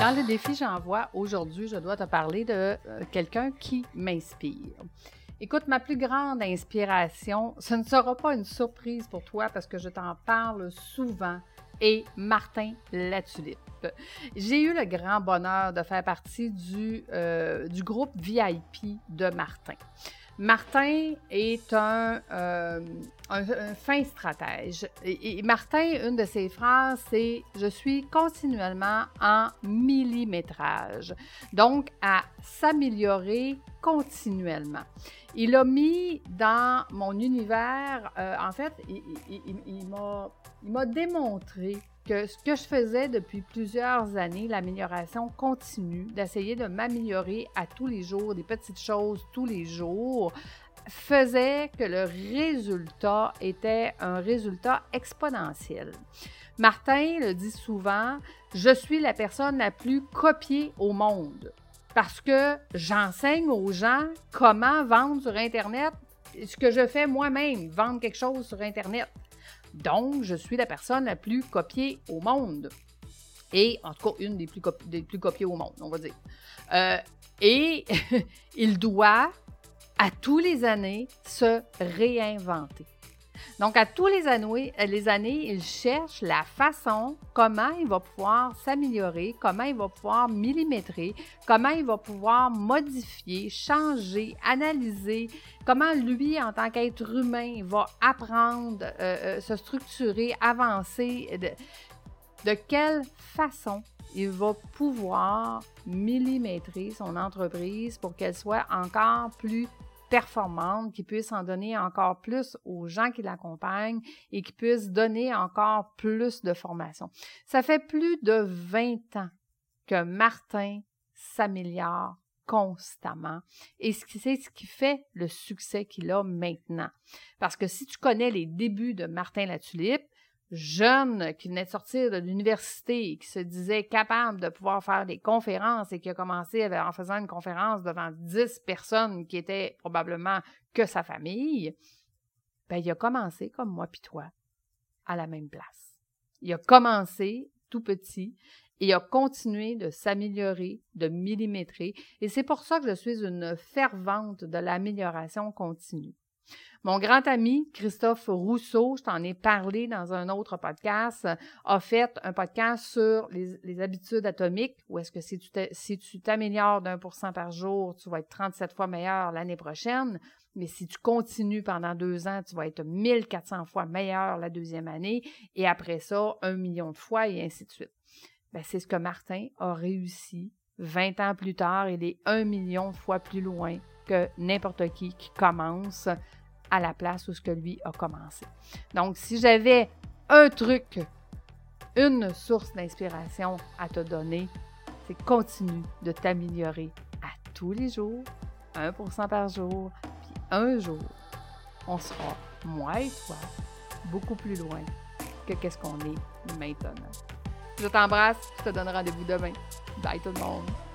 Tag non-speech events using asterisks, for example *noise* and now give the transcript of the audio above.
Dans le défi J'envoie, aujourd'hui, je dois te parler de euh, quelqu'un qui m'inspire. Écoute, ma plus grande inspiration, ce ne sera pas une surprise pour toi parce que je t'en parle souvent, est Martin Latulippe. J'ai eu le grand bonheur de faire partie du, euh, du groupe VIP de Martin. Martin est un, euh, fin stratège. Et, Martin, une de ses phrases, c'est Je suis continuellement en millimétrage. Donc, à s'améliorer continuellement. Il a mis dans mon univers, euh, en fait, il, il m'a démontré que ce que je faisais depuis plusieurs années, l'amélioration continue, d'essayer de m'améliorer à tous les jours, des petites choses tous les jours, faisait que le résultat était un résultat exponentiel. Martin le dit souvent, je suis la personne la plus copiée au monde parce que j'enseigne aux gens comment vendre sur Internet ce que je fais moi-même, vendre quelque chose sur Internet. Donc, je suis la personne la plus copiée au monde. Et, en tout cas, une des plus, des plus copiées au monde, on va dire. Euh, et *laughs* il doit, à tous les années, se réinventer. Donc, à tous les années, les années, il cherche la façon, comment il va pouvoir s'améliorer, comment il va pouvoir millimétrer, comment il va pouvoir modifier, changer, analyser, comment lui, en tant qu'être humain, va apprendre, euh, euh, se structurer, avancer, de, de quelle façon il va pouvoir millimétrer son entreprise pour qu'elle soit encore plus performante, qui puisse en donner encore plus aux gens qui l'accompagnent et qui puisse donner encore plus de formation. Ça fait plus de 20 ans que Martin s'améliore constamment. Et c'est ce qui fait le succès qu'il a maintenant. Parce que si tu connais les débuts de Martin Latulippe, jeune qui venait de sortir de l'université qui se disait capable de pouvoir faire des conférences et qui a commencé en faisant une conférence devant 10 personnes qui étaient probablement que sa famille, ben, il a commencé comme moi puis toi, à la même place. Il a commencé tout petit et il a continué de s'améliorer, de millimétrer. Et c'est pour ça que je suis une fervente de l'amélioration continue. Mon grand ami Christophe Rousseau, je t'en ai parlé dans un autre podcast, a fait un podcast sur les, habitudes atomiques, où est-ce que si tu t'améliores d'un pour cent par jour, tu vas être 37 fois meilleur l'année prochaine. Mais si tu continues pendant deux ans, tu vas être 1400 fois meilleur la deuxième année et après ça, un million de fois et ainsi de suite. Ben, c'est ce que Martin a réussi 20 ans plus tard. Il est un million de fois plus loin que n'importe qui qui commence à la place où ce que lui a commencé. Donc, si j'avais un truc, une source d'inspiration à te donner, c'est continue de t'améliorer à tous les jours, 1% par jour, puis un jour, on sera, moi et toi, beaucoup plus loin que qu'est-ce qu'on est maintenant. Je t'embrasse, je te donne rendez-vous demain. Bye tout le monde!